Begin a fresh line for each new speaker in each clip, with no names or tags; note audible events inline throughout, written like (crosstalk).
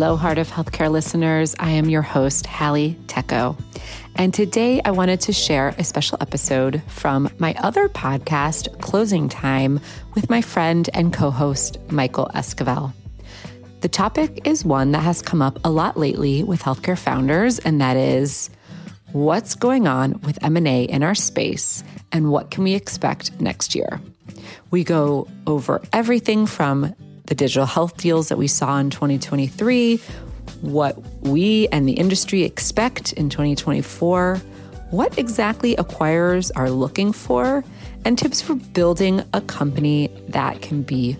Hello, Heart of Healthcare listeners. I am your host, Hallie Tecco. And today I wanted to share a special episode from my other podcast, Closing Time, with my friend and co host, Michael Esquivel. The topic is one that has come up a lot lately with healthcare founders, and that is what's going on with M&A in our space and what can we expect next year. We go over everything from the digital health deals that we saw in 2023, what we and the industry expect in 2024, what exactly acquirers are looking for, and tips for building a company that can be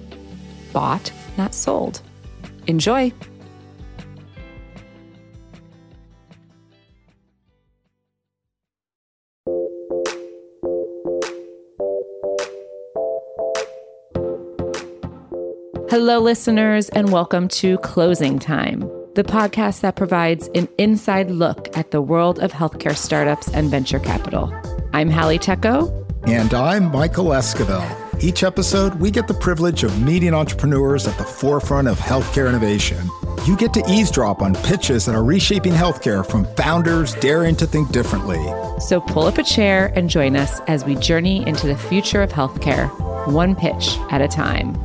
bought, not sold. Enjoy. Hello, listeners, and welcome to Closing Time, the podcast that provides an inside look at the world of healthcare startups and venture capital. I'm Hallie Tecco.
And I'm Michael Esquivel. Each episode, we get the privilege of meeting entrepreneurs at the forefront of healthcare innovation. You get to eavesdrop on pitches that are reshaping healthcare from founders daring to think differently.
So pull up a chair and join us as we journey into the future of healthcare, one pitch at a time.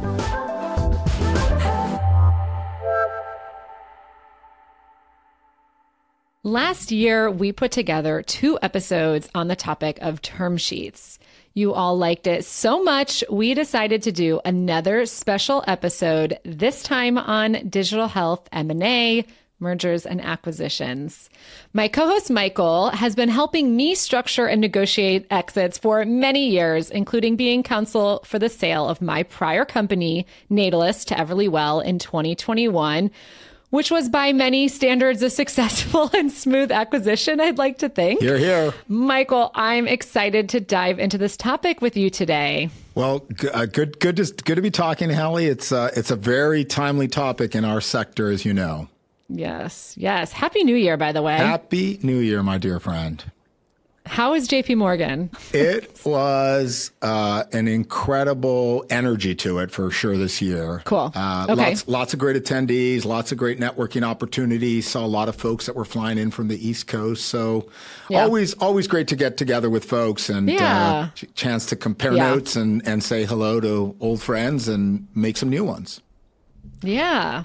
Last year, we put together two episodes on the topic of term sheets. You all liked it so much, we decided to do another special episode, this time on digital health M&A, mergers and acquisitions. My co-host Michael has been helping me structure and negotiate exits for many years, including being counsel for the sale of my prior company, Natalist, to Everlywell in 2021 which was by many standards a successful (laughs) and smooth acquisition, I'd like to think.
You're here.
Michael, I'm excited to dive into this topic with you today.
Well, uh, good, good, to, good to be talking, Hallie. It's uh, it's a very timely topic in our sector, as you know.
Yes, yes. Happy New Year, by the way.
Happy New Year, my dear friend.
How is JP Morgan?
it was uh, an incredible energy to it for sure this year.
Cool.
Uh,
okay.
Lots, lots of great attendees, lots of great networking opportunities. Saw a lot of folks that were flying in from the East Coast. So yeah. always, always great to get together with folks and
yeah.
uh, chance to compare yeah. notes and, and say hello to old friends and make some new ones.
Yeah.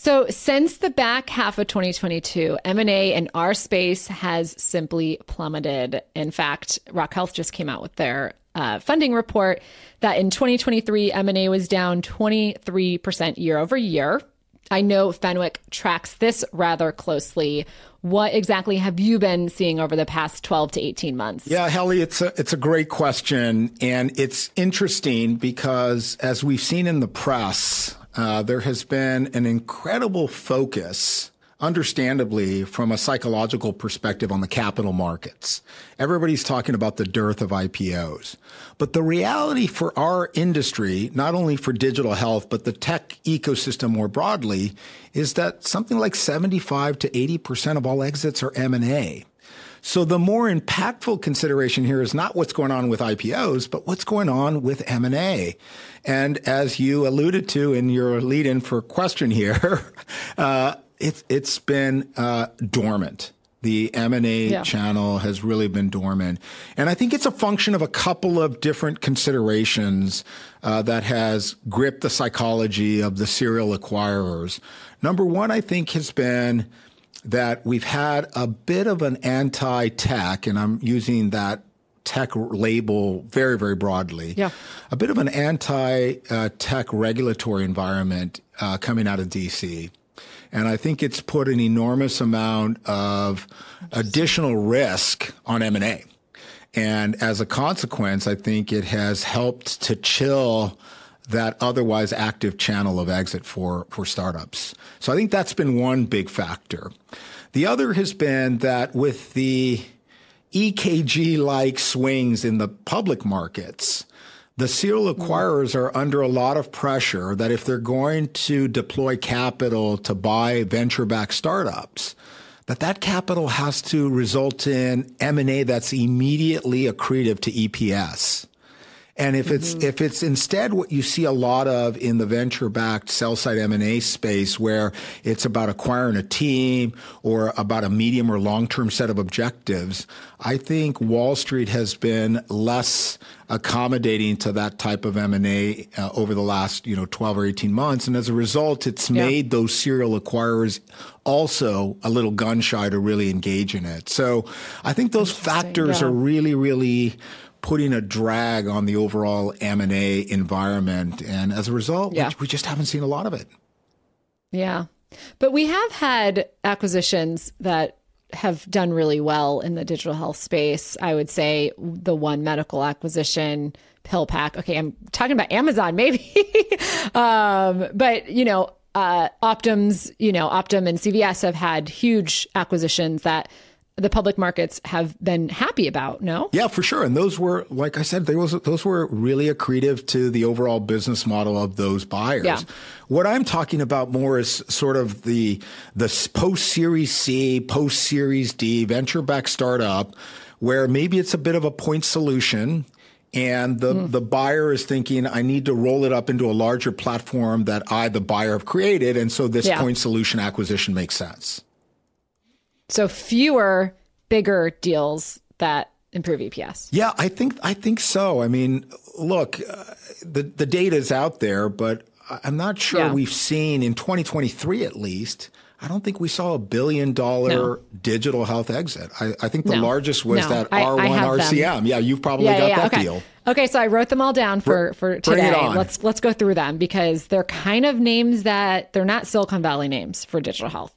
So, since the back half of 2022, M&A in our space has simply plummeted. In fact, Rock Health just came out with their uh, funding report that in 2023, M&A was down 23% year over year. I know Fenwick tracks this rather closely. What exactly have you been seeing over the past 12 to 18 months?
Yeah, Hallie, it's a, it's a great question. And it's interesting because as we've seen in the press, uh, there has been an incredible focus understandably from a psychological perspective on the capital markets. Everybody's talking about the dearth of IPOs. But the reality for our industry, not only for digital health, but the tech ecosystem more broadly, is that something like 75 to 80% of all exits are M&A. So the more impactful consideration here is not what's going on with IPOs, but what's going on with M&A. And as you alluded to in your lead in for question here, (laughs) uh, it, it's been uh, dormant. The M&A yeah. channel has really been dormant. And I think it's a function of a couple of different considerations uh, that has gripped the psychology of the serial acquirers. Number one, I think has been that we've had a bit of an anti-tech, and I'm using that tech label very, very broadly.
Yeah.
A bit of an anti uh, tech regulatory environment uh, coming out of DC. And I think it's put an enormous amount of additional risk on M&A. And as a consequence, I think it has helped to chill that otherwise active channel of exit for, for startups. So I think that's been one big factor. The other has been that with the EKG like swings in the public markets, the serial acquirers are under a lot of pressure that if they're going to deploy capital to buy venture backed startups, that that capital has to result in M&A that's immediately accretive to EPS. And if it's mm-hmm. if it's instead what you see a lot of in the venture-backed sell-side M&A space, where it's about acquiring a team or about a medium or long-term set of objectives, I think Wall Street has been less accommodating to that type of M&A uh, over the last you know 12 or 18 months, and as a result, it's yeah. made those serial acquirers also a little gun shy to really engage in it. So I think those factors yeah. are really really putting a drag on the overall M&A environment. And as a result, yeah. we, we just haven't seen a lot of it.
Yeah. But we have had acquisitions that have done really well in the digital health space. I would say the one medical acquisition, PillPack. Okay, I'm talking about Amazon, maybe. (laughs) um, but you know, uh, Optum's, you know, Optum and CVS have had huge acquisitions that the public markets have been happy about. No,
yeah, for sure. And those were, like I said, they was those were really accretive to the overall business model of those buyers. Yeah. What I'm talking about more is sort of the the post Series C, post Series D venture back startup, where maybe it's a bit of a point solution. And the, mm. the buyer is thinking, I need to roll it up into a larger platform that I, the buyer, have created. And so this yeah. point solution acquisition makes sense.
So fewer bigger deals that improve EPS.
Yeah, I think I think so. I mean, look, uh, the the data is out there, but I'm not sure yeah. we've seen in 2023 at least. I don't think we saw a billion dollar no. digital health exit. I, I think the no. largest was no. that R1 I, RCM. Them. Yeah, you've probably yeah, got yeah, that
okay.
deal.
Okay, so I wrote them all down for for today. Let's let's go through them because they're kind of names that they're not Silicon Valley names for digital health.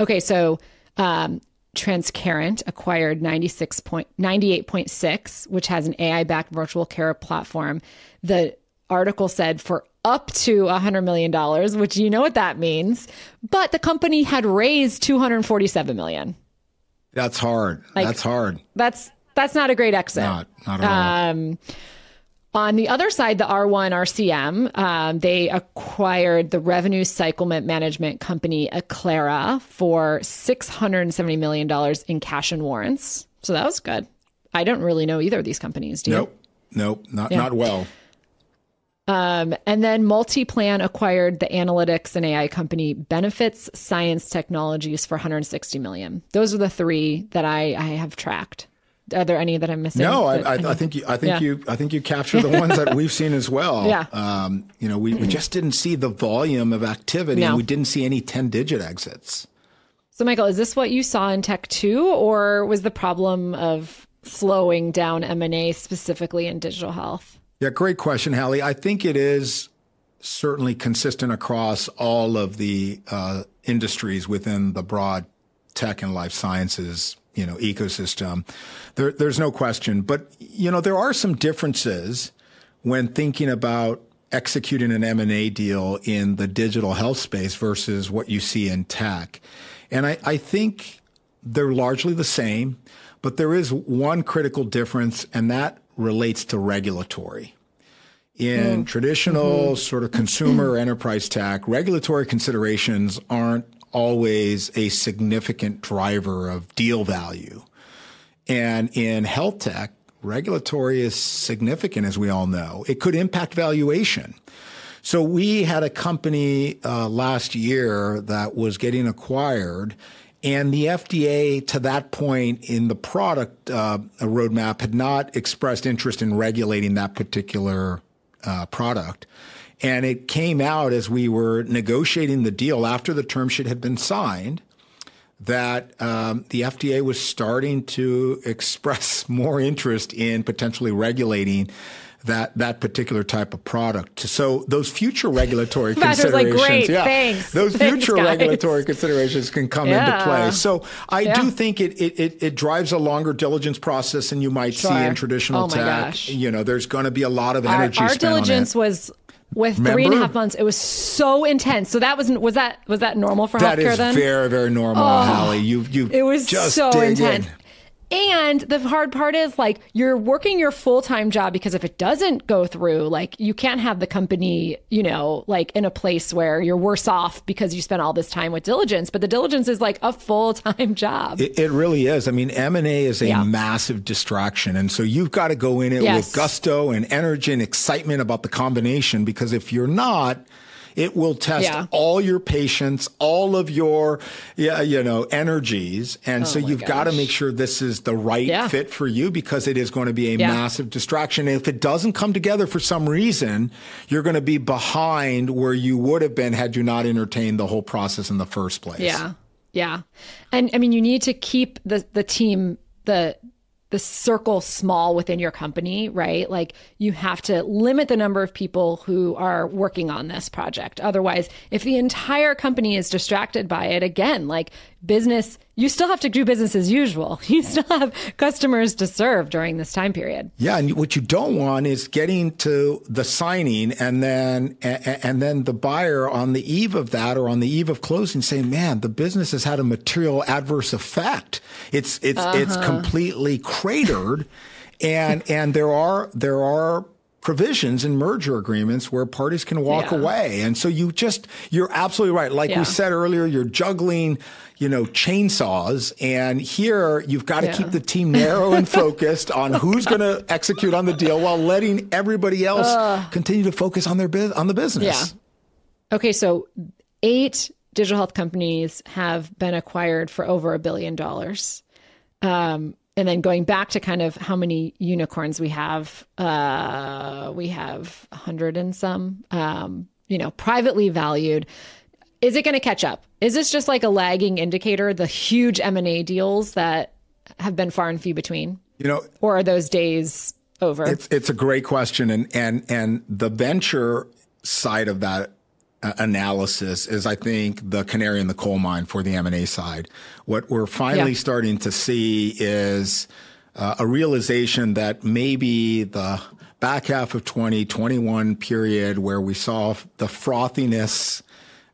Okay, so um, Transcarent acquired 96.98.6, which has an AI backed virtual care platform. The article said for up to $100 million, which you know what that means. But the company had raised 247 million.
That's hard. Like, that's hard.
That's that's not a great exit.
Not, not at all. Um,
on the other side, the R1 RCM, um, they acquired the revenue cycle management company Acclara for $670 million in cash and warrants. So that was good. I don't really know either of these companies. Do you?
Nope. Nope. Not, yeah. not well.
Um, and then Multiplan acquired the analytics and AI company Benefits Science Technologies for 160 million. Those are the three that I, I have tracked are there any that I'm missing?
No, I, I, I, think you, I think yeah. you, I think you capture the ones that we've seen as well. (laughs)
Yeah.
Um, you know, we, we just didn't see the volume of activity, no. and we didn't see any ten digit exits.
So, Michael, is this what you saw in tech too, or was the problem of slowing down M and A specifically in digital health?
Yeah, great question, Hallie. I think it is certainly consistent across all of the uh, industries within the broad tech and life sciences you know ecosystem. There, there's no question, but you know there are some differences when thinking about executing an M&A deal in the digital health space versus what you see in tech. And I, I think they're largely the same, but there is one critical difference, and that relates to regulatory. In mm. traditional mm-hmm. sort of consumer (clears throat) enterprise tech, regulatory considerations aren't always a significant driver of deal value. And in health tech, regulatory is significant, as we all know. It could impact valuation. So we had a company uh, last year that was getting acquired, and the FDA, to that point in the product uh, roadmap, had not expressed interest in regulating that particular uh, product. And it came out as we were negotiating the deal after the term sheet had been signed that um, the FDA was starting to express (laughs) more interest in potentially regulating that that particular type of product. So those future regulatory (laughs)
like,
considerations,
"Great,
yeah,
thanks.
those
Thanks,
future
guys."
regulatory considerations can come
Yeah.
into play. So I
Yeah.
do think it, it it drives a longer diligence process than you might see in traditional
Oh
tech.
gosh.
You know, there's going to be a lot of energy
our
spent on it.
diligence was with three and a
Remember?
half months. It was so intense. So that was was that was that normal for
That
healthcare
is
then?
very, very normal, oh, Hallie. You, you
It was
just
so intense.
in.
And the hard part is like you're working your full time job because if it doesn't go through, like you can't have the company, you know, like in a place where you're worse off because you spent all this time with diligence. But the diligence is like a full time (laughs) job.
It, it really is. I mean, M and A is a
Yeah.
massive distraction, and so you've got to go in it
Yes.
with gusto and energy and excitement about the combination. Because if you're not, it will test
Yeah.
all your patience, all of your, yeah, you know, energies, and oh so
Oh my
you've got to make sure this is the right
Yeah.
fit for you because it is going to be a massive distraction. And if it doesn't come together for some reason, you're going to be behind where you would have been had you not entertained the whole process in the first place.
Yeah. Yeah. And I mean you need to keep the the team the the circle small within your company, right? Like you have to limit the number of people who are working on this project. Otherwise, if the entire company is distracted by it, again, like business, you still have to do business as usual. (laughs) You still have customers to serve during this time period.
Yeah, and what you don't want is getting to the signing and then and, then the buyer on the eve of that or on the eve of closing saying, "Man, the business has had a material adverse effect. It's it's it's uh-huh. completely cratered." And and there are there are provisions in merger agreements where parties can walk
Yeah.
away. And so you just you're absolutely right. Like
Yeah.
we said earlier, you're juggling, you know, chainsaws and here you've got to
Yeah.
keep the team narrow and focused on (laughs) who's going to execute on the deal while letting everybody else continue to focus on their bus- on the business.
Yeah. Okay, so eight digital health companies have been acquired for over a billion dollars. Um, and then going back to kind of how many unicorns we have, uh, we have a hundred and some, um, you know, privately valued. Is it going to catch up? Is this just like a lagging indicator? The huge M and A deals that have been far and few between,
You know,
or are those days over?
It's it's a great question, and and and the venture side of that analysis is, I think, the canary in the coal mine for the M and A side. What we're finally
Yeah.
starting to see is uh, a realization that maybe the back half of 2021 period where we saw the frothiness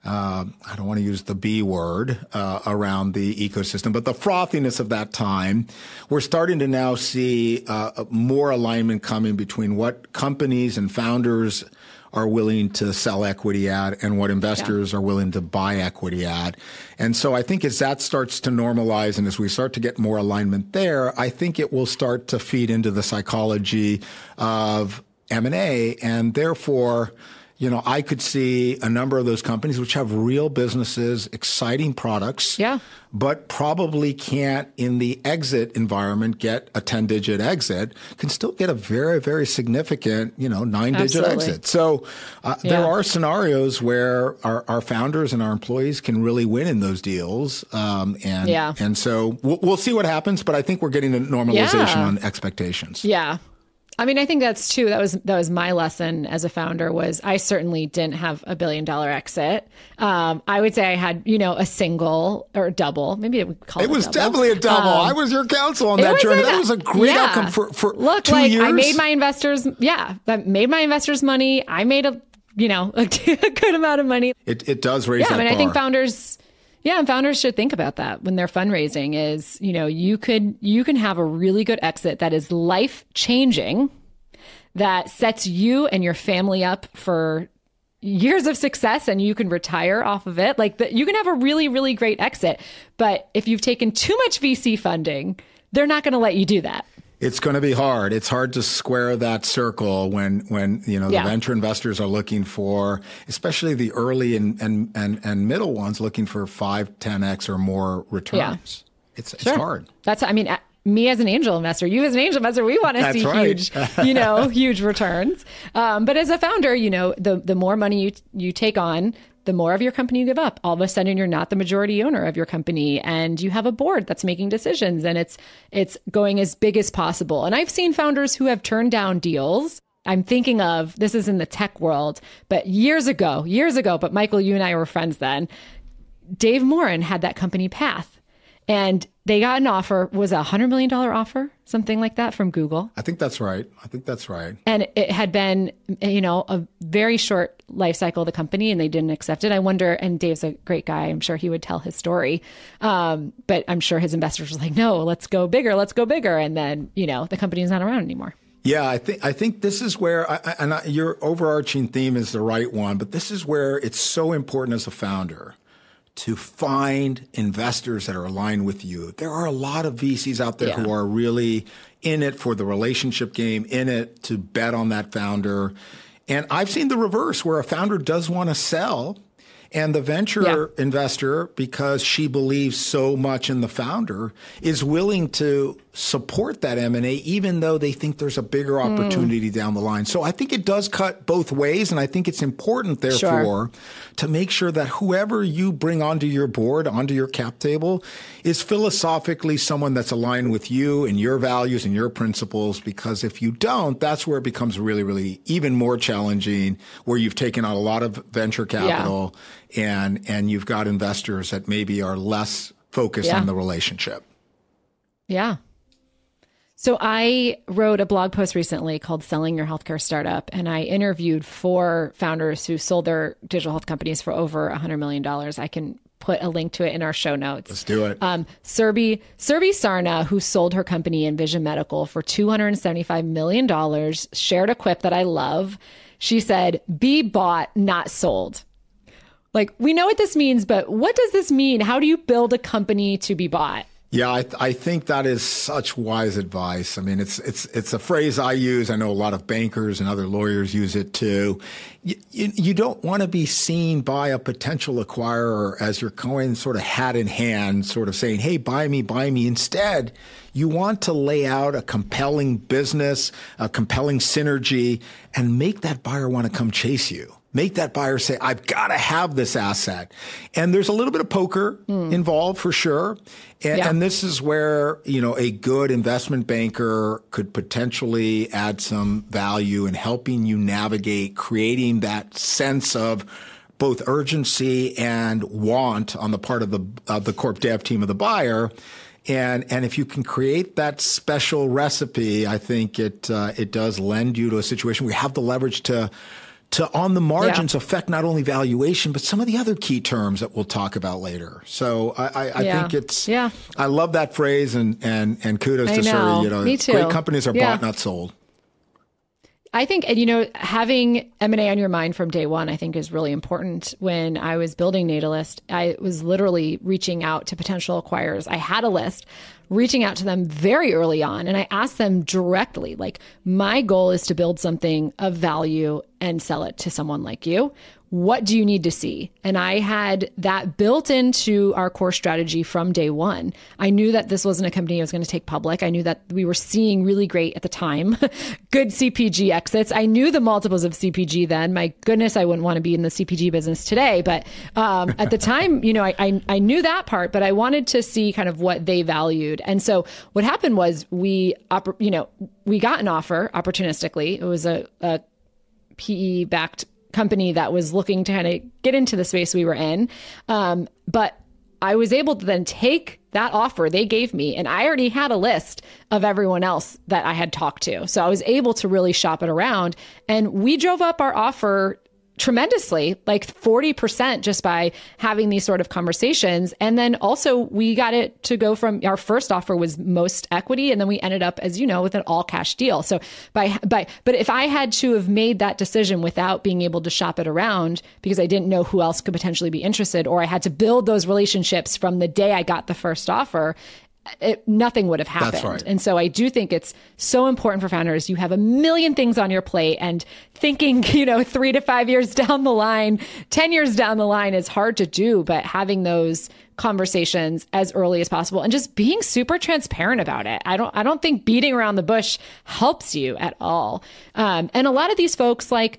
um, I don't want to use the B word uh, around the ecosystem, but the frothiness of that time, we're starting to now see uh, more alignment coming between what companies and founders are willing to sell equity at and what investors are willing to buy equity at. And so I think as that starts to normalize and as we start to get more alignment there, I think it will start to feed into the psychology of M&A and therefore you know, I could see a number of those companies which have real businesses, exciting products,
Yeah.
but probably can't in the exit environment get a 10 digit exit, can still get a very, very significant, you know, nine digit exit. So uh, there are scenarios where our, our founders and our employees can really win in those deals. Um, and,
Yeah.
and so we'll, we'll see what happens, but I think we're getting a normalization
Yeah.
on expectations.
Yeah. I mean, I think that's too. That was that was my lesson as a founder. Was I certainly didn't have a billion dollar exit. Um, I would say I had, you know, a single or a double. Maybe we call it.
It was
double.
definitely a double.
Um,
I was your counsel on that journey.
a-
that was a great
yeah.
outcome for, for
Look,
two
like
years.
I made my investors. Yeah, I made my investors money. I made a, you know, (laughs) a good amount of money.
It, it does raise
Yeah, I mean, I think founders, yeah, and founders should think about that when they're fundraising. Is you know, you could you can have a really good exit that is life changing, that sets you and your family up for years of success, and you can retire off of it. Like you can have a really really great exit. But if you've taken too much VC funding, they're not going to let you do that.
It's going to be hard. It's hard to square that circle when, when you know
Yeah.
the venture investors are looking for, especially the early and and and, and middle ones, looking for five, ten x or more returns. It's it's hard.
That's I mean uh, me as an angel investor, you as an angel investor, we want to
That's
see
right.
huge, (laughs) you know, huge returns. Um, but as a founder, you know, the the more money you you take on, the more of your company you give up. All of a sudden you're not the majority owner of your company and you have a board that's making decisions and it's it's going as big as possible. And I've seen founders who have turned down deals. I'm thinking of this is in the tech world, but years ago, years ago, but Michael, you and I were friends then. Dave Morin had that company Path and they got an offer was a hundred million dollar offer? Something like that from google.
I think that's right. I think that's right.
And it had been you know a very short life cycle of the company and they didn't accept it. I wonder and dave's a great guy. I'm sure he would tell his story. Um, but i'm sure his investors were like no let's go bigger let's go bigger. And then you know the company's not around anymore.
Yeah, I think I think this is where, I, and I, your overarching theme is the right one, but this is where it's so important as a founder to find investors that are aligned with you. There are a lot of VCs out there yeah. who are really in it for the relationship game, in it to bet on that founder. And I've seen the reverse where a founder does want to sell and the venture yeah. investor, because she believes so much in the founder, is willing to support that M&A even though they think there's a bigger hmm. opportunity mm. down the line. So I think it does cut both ways and I think it's important therefore sure. to make sure that whoever you bring onto your board, onto your cap table is philosophically someone that's aligned with you and your values and your principles because if you don't, that's where it becomes really really even more challenging where you've taken on a lot of venture capital yeah. and and you've got investors that maybe are less focused yeah. on the relationship.
Yeah. So I wrote a blog post recently called Selling Your Healthcare Startup, and I interviewed four founders who sold their digital health companies for over $100 million. I can put a link to it in our show notes.
Let's do it.
Um, Surbhi, Surbhi Sarna, who sold her company nVision Medical for $275 million, shared a quip that I love. She said, be bought, not sold. Like, we know what this means, but what does this mean? How do you build a company to be bought?
Yeah, I, th- I, think that is such wise advice. I mean, it's it's it's a phrase I use. I know a lot of bankers and other lawyers use it too. You, you, you don't want to be seen by a potential acquirer as you're going sort of hat in hand, sort of saying, "Hey, buy me, buy me." Instead, you want to lay out a compelling business, a compelling synergy, and make that buyer want to come chase you make that buyer say, I've got to have this asset. And there's a little bit of poker mm. involved for sure. And, yeah. and, this is where, you know, a good investment banker could potentially add some value in helping you navigate creating that sense of both urgency and want on the part of the, of the corp dev team of the buyer. And and if you can create that special recipe, I think it uh, it does lend you to a situation where you have the leverage to to on the margins yeah. affect not only valuation but some of the other key terms that we'll talk about later. So I, I, I yeah. think it's yeah. I love that phrase and and and kudos I to Surbhi. You know,
Me too.
great companies are yeah. bought, not sold.
I think, and you know, having M and A on your mind from day one, I think, is really important. When I was building Natalist, I was literally reaching out to potential acquirers. I had a list reaching out to them very early on and I asked them directly, like, my goal is to build something of value and sell it to someone like you what do you need to see? And I had that built into our core strategy from day one. I knew that this wasn't a company I was going to take public. I knew that we were seeing really great at the time, (laughs) good CPG exits. I knew the multiples of CPG then. My goodness, I wouldn't want to be in the CPG business today. But um, at the time, you know, I, I, I knew that part, but I wanted to see kind of what they valued. And so what happened was we, you know, we got an offer opportunistically. It was a, a PE backed company that was looking to kind of get into the space we were in. Um, but I was able to then take that offer they gave me, and I already had a list of everyone else that I had talked to. So I was able to really shop it around. And we drove up our offer tremendously, like 40% just by having these sort of conversations. And then also we got it to go from our first offer was most equity. And then we ended up, as you know, with an all cash deal. So by, by, but if I had to have made that decision without being able to shop it around because I didn't know who else could potentially be interested, or I had to build those relationships from the day I got the first offer, it, nothing would have happened.
Right.
And so I do think it's so important for founders. You have a million things on your plate and thinking, (laughs) you know, three to five years down the line, 10 years down the line is hard to do, but having those conversations as early as possible and just being super transparent about it. I don't, I don't think beating around the bush helps you at all. Um, and a lot of these folks, like,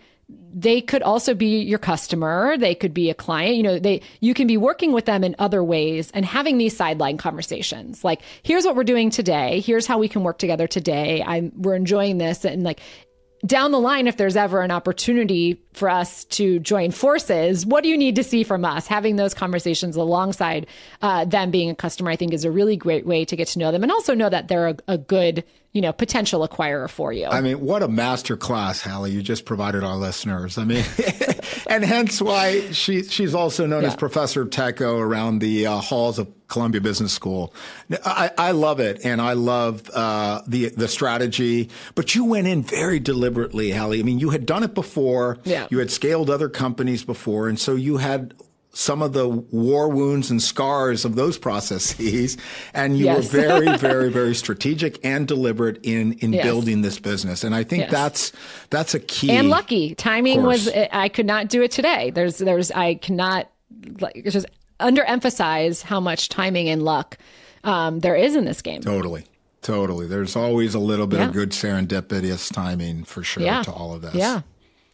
they could also be your customer. They could be a client. You know they you can be working with them in other ways and having these sideline conversations. Like here's what we're doing today. Here's how we can work together today. I'm we're enjoying this. And like down the line, if there's ever an opportunity for us to join forces, what do you need to see from us? Having those conversations alongside uh, them being a customer, I think, is a really great way to get to know them and also know that they're a, a good, you know, potential acquirer for you.
I mean, what a master class, Hallie, you just provided our listeners. I mean, (laughs) and hence why she she's also known yeah. as Professor Tecco around the uh, halls of Columbia Business School. I, I love it, and I love uh, the the strategy. But you went in very deliberately, Hallie. I mean, you had done it before.
Yeah.
You had scaled other companies before, and so you had some of the war wounds and scars of those processes. And you yes. were very, (laughs) very, very strategic and deliberate in, in yes. building this business. And I think yes. that's, that's a key.
And lucky timing was, I could not do it today. There's, there's, I cannot like, just underemphasize how much timing and luck, um, there is in this game.
Totally. Totally. There's always a little bit yeah. of good serendipitous timing for sure
yeah.
to all of this.
Yeah.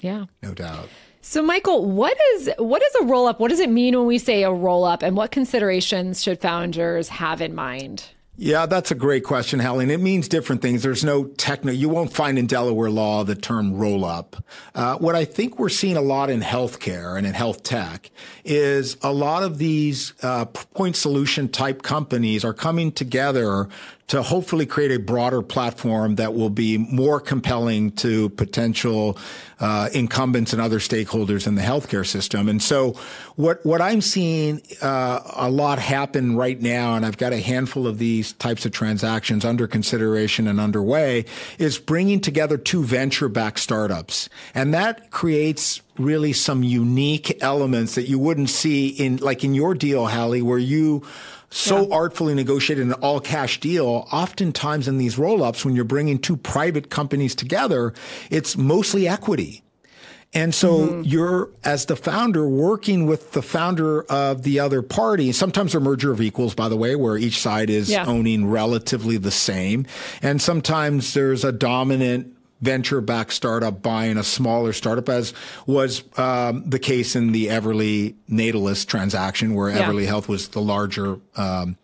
Yeah.
No doubt.
So, Michael, what is what is a roll up? What does it mean when we say a roll up, and what considerations should founders have in mind?
Yeah, that's a great question, Helen. It means different things. There's no techno, you won't find in Delaware law the term roll up. Uh, what I think we're seeing a lot in healthcare and in health tech is a lot of these uh, point solution type companies are coming together to hopefully create a broader platform that will be more compelling to potential uh, incumbents and other stakeholders in the healthcare system. And so, what what I'm seeing uh, a lot happen right now, and I've got a handful of these types of transactions under consideration and underway, is bringing together two venture-backed startups, and that creates really some unique elements that you wouldn't see in like in your deal, Hallie, where you so yeah. artfully negotiated an all cash deal. Oftentimes in these roll ups, when you're bringing two private companies together, it's mostly equity. And so mm-hmm. you're, as the founder, working with the founder of the other party. Sometimes a merger of equals, by the way, where each side is yeah. owning relatively the same. And sometimes there's a dominant venture backed startup buying a smaller startup, as was um, the case in the Everly Natalist transaction, where yeah. Everly Health was the larger um,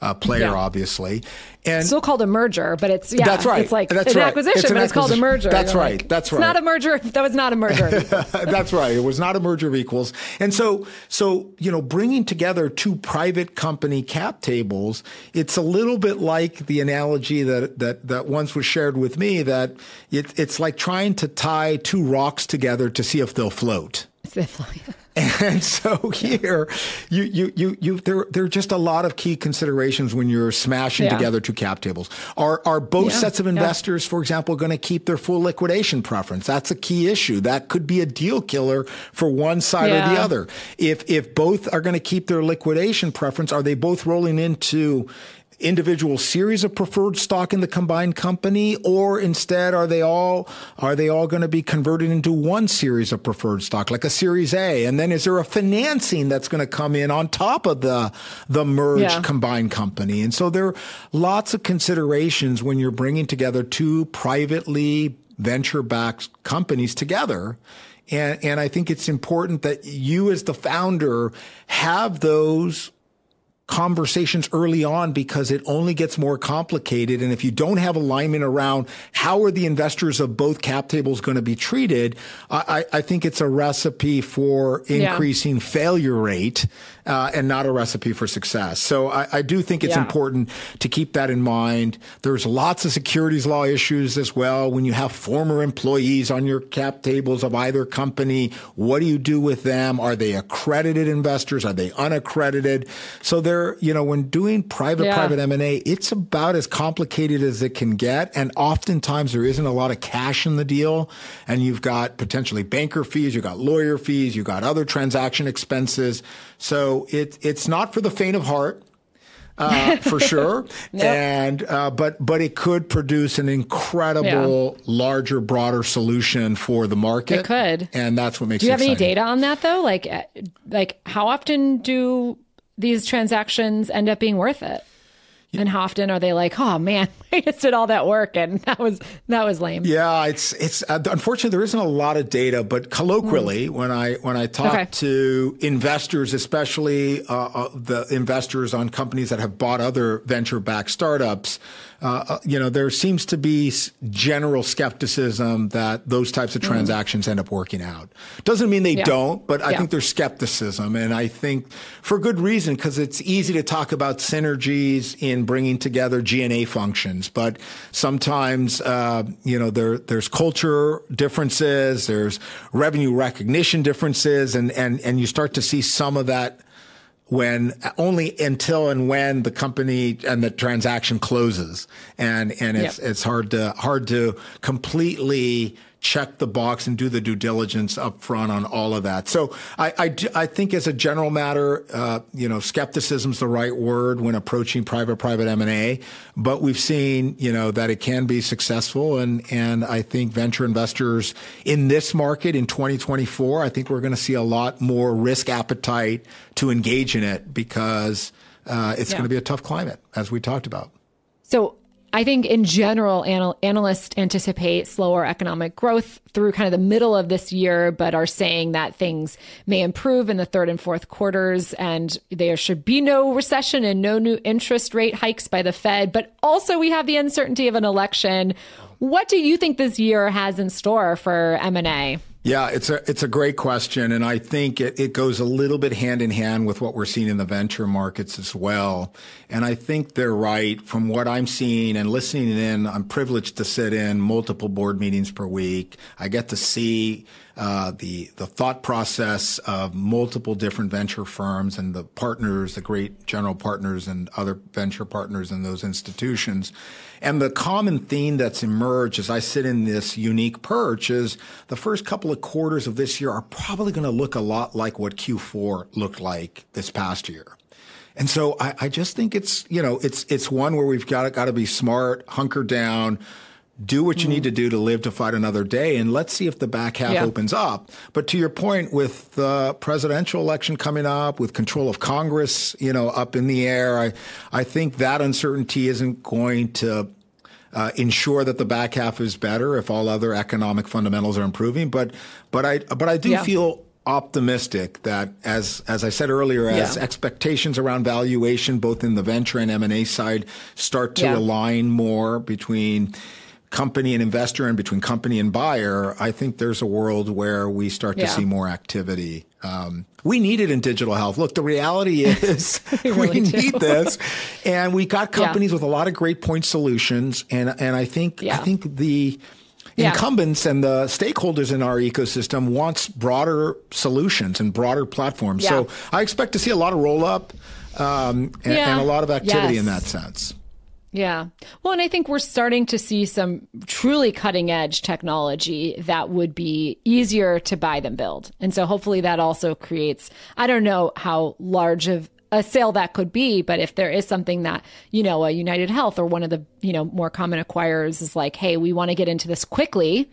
uh, player, yeah. obviously.
And still called a merger, but it's yeah,
that's right.
It's like
that's
an
right.
acquisition,
it's
an
but
it's called a merger.
That's You're right. Like, that's right.
It's not a merger. (laughs) That was not a merger. (laughs)
that's right. It was not a merger of equals. And so, so you know, bringing together two private company cap tables, it's a little bit like the analogy that that that once was shared with me that it, it's like trying to tie two rocks together to see if they'll float. (laughs) (laughs) And so here, you, you, you, you, there, there are just a lot of key considerations when you're smashing yeah. together two cap tables. Are, are both yeah. sets of investors, yeah. for example, going to keep their full liquidation preference? That's a key issue. That could be a deal killer for one side or the other. If, if both are going to keep their liquidation preference, are they both rolling into individual series of preferred stock in the combined company or instead are they all are they all going to be converted into one series of preferred stock like a series A? And then is there a financing that's going to come in on top of the the merged yeah. combined company? And so there are lots of considerations when you're bringing together two privately venture backed companies together. And, and I think it's important that you as the founder have those conversations early on because it only gets more complicated. And if you don't have alignment around how are the investors of both cap tables going to be treated, I, I think it's a recipe for increasing yeah. failure rate uh, and not a recipe for success. So I, I do think it's yeah. important to keep that in mind. There's lots of securities law issues as well. When you have former employees on your cap tables of either company, what do you do with them? Are they accredited investors? Are they unaccredited? So there, you know, when doing private yeah. private M and A, it's about as complicated as it can get, and oftentimes there isn't a lot of cash in the deal, and you've got potentially banker fees, you've got lawyer fees, you've got other transaction expenses. So it, it's not for the faint of heart. Uh, (laughs) for sure. Nope. And uh, but but it could produce an incredible, yeah. larger, broader solution for the market.
It could,
and that's what makes. It.
Do you have
exciting.
any data on that though? Like uh, like how often do these transactions end up being worth it? And how often are they like, "Oh man, (laughs) I just did all that work and that was that was lame."
Yeah, it's it's uh, unfortunately there isn't a lot of data, but colloquially, mm. when I when I talk okay. to investors, especially uh, uh, the investors on companies that have bought other venture-backed startups, uh, uh, you know, there seems to be general skepticism that those types of mm-hmm. transactions mm. end up working out. Doesn't mean they yeah. don't, but I yeah. think there's skepticism, and I think for good reason because it's easy to talk about synergies in bringing together G&A functions, but sometimes uh, you know there there's culture differences, there's revenue recognition differences, and and and you start to see some of that when only until and when the company and the transaction closes and and it's yep. it's hard to hard to completely check the box and do the due diligence up front on all of that. So I, I, I think as a general matter, uh, you know, skepticism is the right word when approaching private private M&A, but we've seen, you know, that it can be successful. And, and I think venture investors in this market in 2024, I think we're going to see a lot more risk appetite to engage in it because uh, it's yeah. going to be a tough climate, as we talked about.
So I think in general, anal- analysts anticipate slower economic growth through kind of the middle of this year, but are saying that things may improve in the third and fourth quarters, and there should be no recession and no new interest rate hikes by the Fed. But also, we have the uncertainty of an election. What do you think this year has in store for M and A?
Yeah, it's a it's a great question, and I think it, it goes a little bit hand in hand with what we're seeing in the venture markets as well. And I think they're right from what I'm seeing and listening in. I'm privileged to sit in multiple board meetings per week. I get to see uh, the the thought process of multiple different venture firms and the partners, the great general partners and other venture partners in those institutions. And the common theme that's emerged as I sit in this unique perch is the first couple of quarters of this year are probably going to look a lot like what Q4 looked like this past year. And so I, I just think it's, you know, it's, it's one where we've got, got to be smart, hunker down, do what you mm-hmm. need to do to live to fight another day and let's see if the back half yeah. opens up but to your point with the presidential election coming up with control of congress you know up in the air i i think that uncertainty isn't going to uh, ensure that the back half is better if all other economic fundamentals are improving but but i but i do yeah. feel optimistic that as as I said earlier, as yeah. expectations around valuation, both in the venture and M and A side, start to yeah. align more between company and investor and between company and buyer, I think there's a world where we start to see more activity. Um, we need it in digital health. Look, the reality (laughs) is (laughs) we, really we need this, and we got (laughs) companies yeah. with a lot of great point solutions, and and I think yeah. I think the incumbents and the stakeholders in our ecosystem wants broader solutions and broader platforms. So I expect to see a lot of roll up um, and, and, a lot of activity yes. in that sense.
Yeah. Well, and I think we're starting to see some truly cutting edge technology that would be easier to buy than build. And so hopefully that also creates, I don't know how large of a sale that could be, but if there is something that, you know, a United Health or one of the, you know, more common acquirers is like, hey, we want to get into this quickly.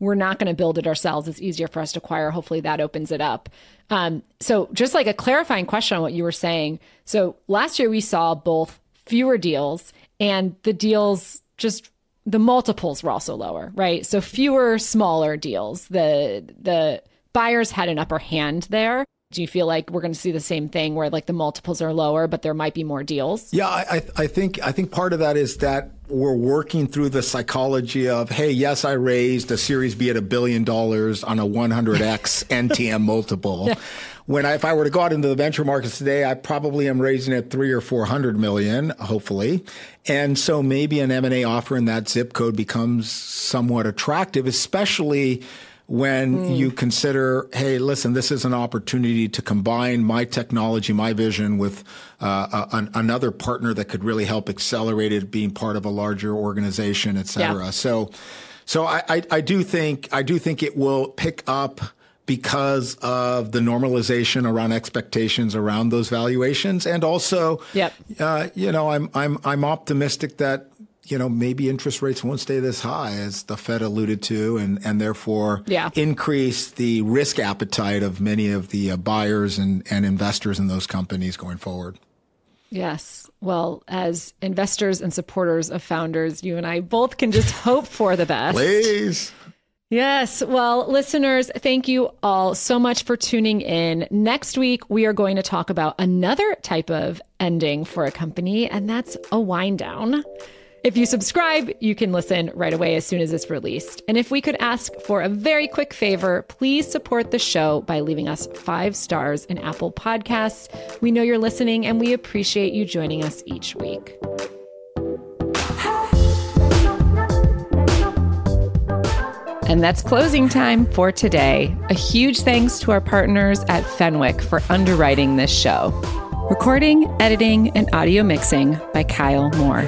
We're not going to build it ourselves. It's easier for us to acquire. Hopefully that opens it up. Um, so just like a clarifying question on what you were saying. So last year we saw both fewer deals and the deals just the multiples were also lower, right? So fewer smaller deals. The the buyers had an upper hand there. Do you feel like we're going to see the same thing where like the multiples are lower, but there might be more deals?
Yeah, I, I think I think part of that is that we're working through the psychology of, hey, yes, I raised a Series B at a billion dollars on a 100x NTM multiple. (laughs) When I, if I were to go out into the venture markets today, I probably am raising at three or four hundred million, hopefully, and so maybe an M and A offer in that zip code becomes somewhat attractive, especially when mm. you consider, hey, listen, this is an opportunity to combine my technology, my vision with uh, a, another partner that could really help accelerate it, being part of a larger organization, et cetera. Yeah. So, so I, I, I do think I do think it will pick up because of the normalization around expectations around those valuations, and also,
yep.
Uh, you know, I'm I'm I'm optimistic that you know maybe interest rates won't stay this high as the Fed alluded to, and and therefore
yeah.
increase the risk appetite of many of the uh, buyers and and investors in those companies going forward.
Yes. Well, as investors and supporters of founders, you and I both can just (laughs) hope for the best.
Please.
Yes. Well, listeners, thank you all so much for tuning in. Next week, we are going to talk about another type of ending for a company, and that's a wind down. If you subscribe, you can listen right away as soon as it's released. And if we could ask for a very quick favor, please support the show by leaving us five stars in Apple Podcasts. We know you're listening and we appreciate you joining us each week. And that's closing time for today. A huge thanks to our partners at Fenwick for underwriting this show. Recording, editing, and audio mixing by Kyle Moore.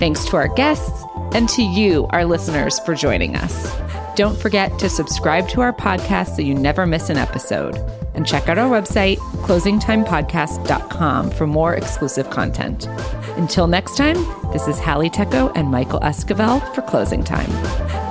Thanks to our guests and to you, our listeners, for joining us. Don't forget to subscribe to our podcast so you never miss an episode. And check out our website, closingtimepodcast.com, for more exclusive content. Until next time, this is Halle Tecco and Michael Esquivel for Closing Time.